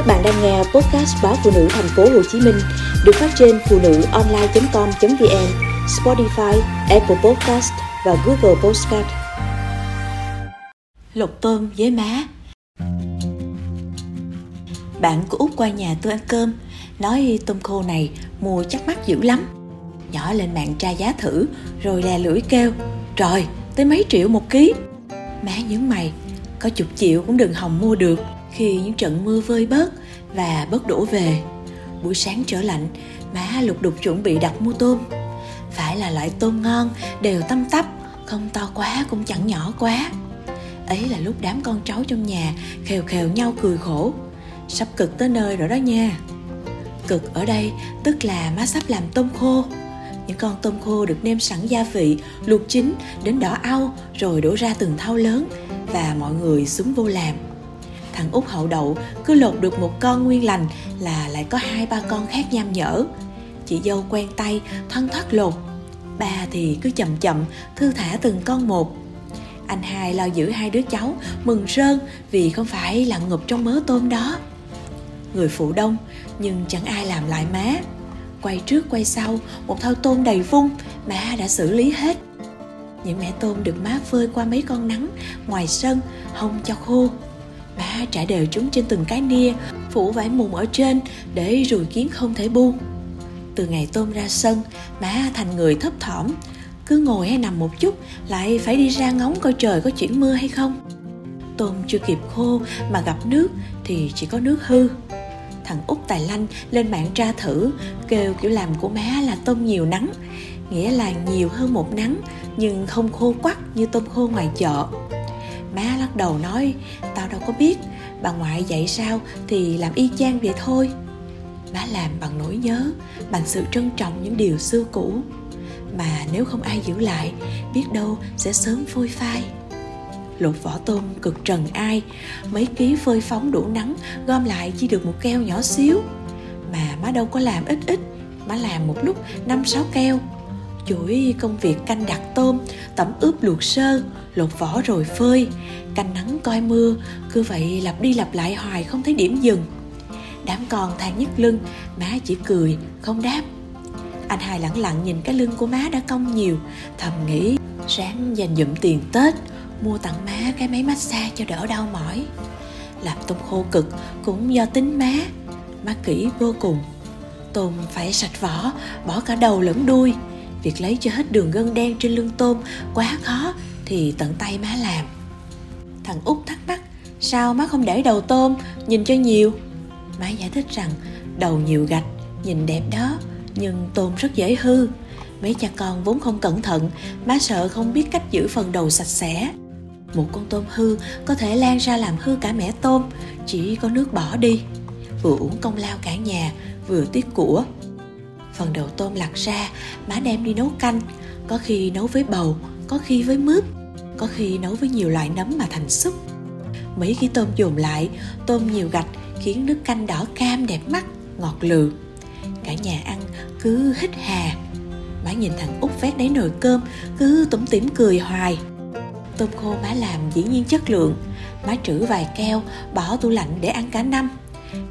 Các bạn đang nghe podcast báo phụ nữ thành phố Hồ Chí Minh được phát trên phụ nữ online.com.vn, Spotify, Apple Podcast và Google Podcast. Lột tôm với má. Bạn của Út qua nhà tôi ăn cơm Nói tôm khô này mua chắc mắc dữ lắm. Nhỏ lên mạng tra giá thử Rồi lè lưỡi kêu Trời, tới mấy triệu một ký. Má những mày Có chục triệu cũng đừng hòng mua được khi những trận mưa vơi bớt và bớt đổ về. Buổi sáng trở lạnh, má lục đục chuẩn bị đặt mua tôm. Phải là loại tôm ngon, đều tăm tắp, không to quá cũng chẳng nhỏ quá. Ấy là lúc đám con cháu trong nhà khều khều nhau cười khổ. Sắp cực tới nơi rồi đó nha. Cực ở đây tức là má sắp làm tôm khô. Những con tôm khô được nêm sẵn gia vị, luộc chín, đến đỏ au, rồi đổ ra từng thau lớn và mọi người súng vô làm thằng út hậu đậu, cứ lột được một con nguyên lành là lại có hai ba con khác nham nhở. Chị dâu quen tay thoăn thoắt lột. Ba thì cứ chậm chậm, thư thả từng con một. Anh hai lo giữ hai đứa cháu, mừng rơn vì không phải lặn ngụp trong mớ tôm đó. Người phụ đông, nhưng chẳng ai làm lại má. Quay trước quay sau, một thau tôm đầy vung, má đã xử lý hết. Những mẻ tôm được má phơi qua mấy con nắng, ngoài sân, hông cho khô ba trải đều chúng trên từng cái nia, phủ vải mùng ở trên để ruồi kiến không thể buông. Từ ngày tôm ra sân, má thành người thấp thỏm. Cứ ngồi hay nằm một chút, lại phải đi ra ngóng coi trời có chuyển mưa hay không. Tôm chưa kịp khô mà gặp nước thì chỉ có nước hư. Thằng út tài lanh lên mạng tra thử, kêu kiểu làm của má là tôm nhiều nắng. Nghĩa là nhiều hơn một nắng, nhưng không khô quắc như tôm khô ngoài chợ. Má lắc đầu nói có biết, bà ngoại dạy sao thì làm y chang vậy thôi. Má làm bằng nỗi nhớ, bằng sự trân trọng những điều xưa cũ. Mà nếu không ai giữ lại, biết đâu sẽ sớm phôi phai. Lột vỏ tôm cực trần ai, mấy ký phơi phóng đủ nắng, gom lại chỉ được một keo nhỏ xíu. Mà má đâu có làm ít ít, má làm một lúc năm sáu keo chuỗi công việc canh đặt tôm, tẩm ướp luộc sơ, lột vỏ rồi phơi. Canh nắng coi mưa, cứ vậy lặp đi lặp lại hoài không thấy điểm dừng. Đám con than nhức lưng, má chỉ cười, không đáp. Anh hai lẳng lặng nhìn cái lưng của má đã cong nhiều, thầm nghĩ, ráng dành dụm tiền tết, mua tặng má cái máy massage cho đỡ đau mỏi. Làm tôm khô cực, cũng do tính má má kỹ vô cùng. Tôm phải sạch vỏ, bỏ cả đầu lẫn đuôi việc lấy cho hết đường gân đen trên lưng tôm quá khó thì tận tay má làm. Thằng út thắc mắc, sao má không để đầu tôm, nhìn cho nhiều? Má giải thích rằng, đầu nhiều gạch, nhìn đẹp đó, nhưng tôm rất dễ hư. Mấy cha con vốn không cẩn thận, má sợ không biết cách giữ phần đầu sạch sẽ. Một con tôm hư có thể lan ra làm hư cả mẻ tôm, chỉ có nước bỏ đi. Vừa uống công lao cả nhà, vừa tiếc của phần đầu tôm lặt ra, má đem đi nấu canh. Có khi nấu với bầu, có khi với mướp, có khi nấu với nhiều loại nấm mà thành súp. Mấy khi tôm dồn lại, tôm nhiều gạch khiến nước canh đỏ cam đẹp mắt, ngọt lừ cả nhà ăn cứ hít hà. Má nhìn thằng út vét đáy nồi cơm, cứ tủm tỉm cười hoài. Tôm khô má làm dĩ nhiên chất lượng. Má trữ vài keo, bỏ tủ lạnh để ăn cả năm.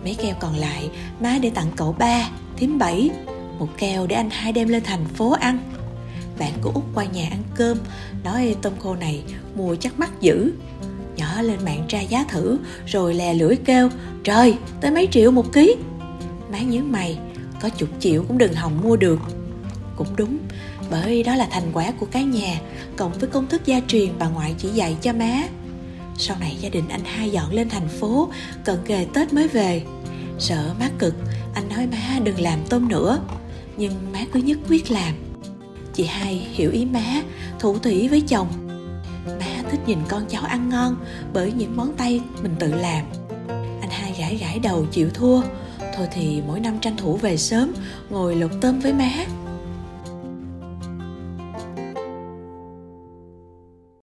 Mấy keo còn lại, má để tặng cậu ba, thím bảy một keo để anh hai đem lên thành phố ăn. Bạn của út qua nhà ăn cơm, nói tôm khô này mua chắc mắc dữ. Nhỏ lên mạng tra giá thử, rồi lè lưỡi kêu, trời, tới mấy triệu một ký? Má nhớ mày, có chục triệu cũng đừng hòng mua được. Cũng đúng, bởi đó là thành quả của cái nhà, cộng với công thức gia truyền bà ngoại chỉ dạy cho má. Sau này gia đình anh hai dọn lên thành phố, cận kề tết mới về. Sợ má cực, anh nói má đừng làm tôm nữa nhưng má cứ nhất quyết làm. Chị hai hiểu ý má, thủ thủy với chồng. Má thích nhìn con cháu ăn ngon bởi những món tay mình tự làm. Anh hai gãi gãi đầu chịu thua. Thôi thì mỗi năm tranh thủ về sớm, ngồi lột tôm với má.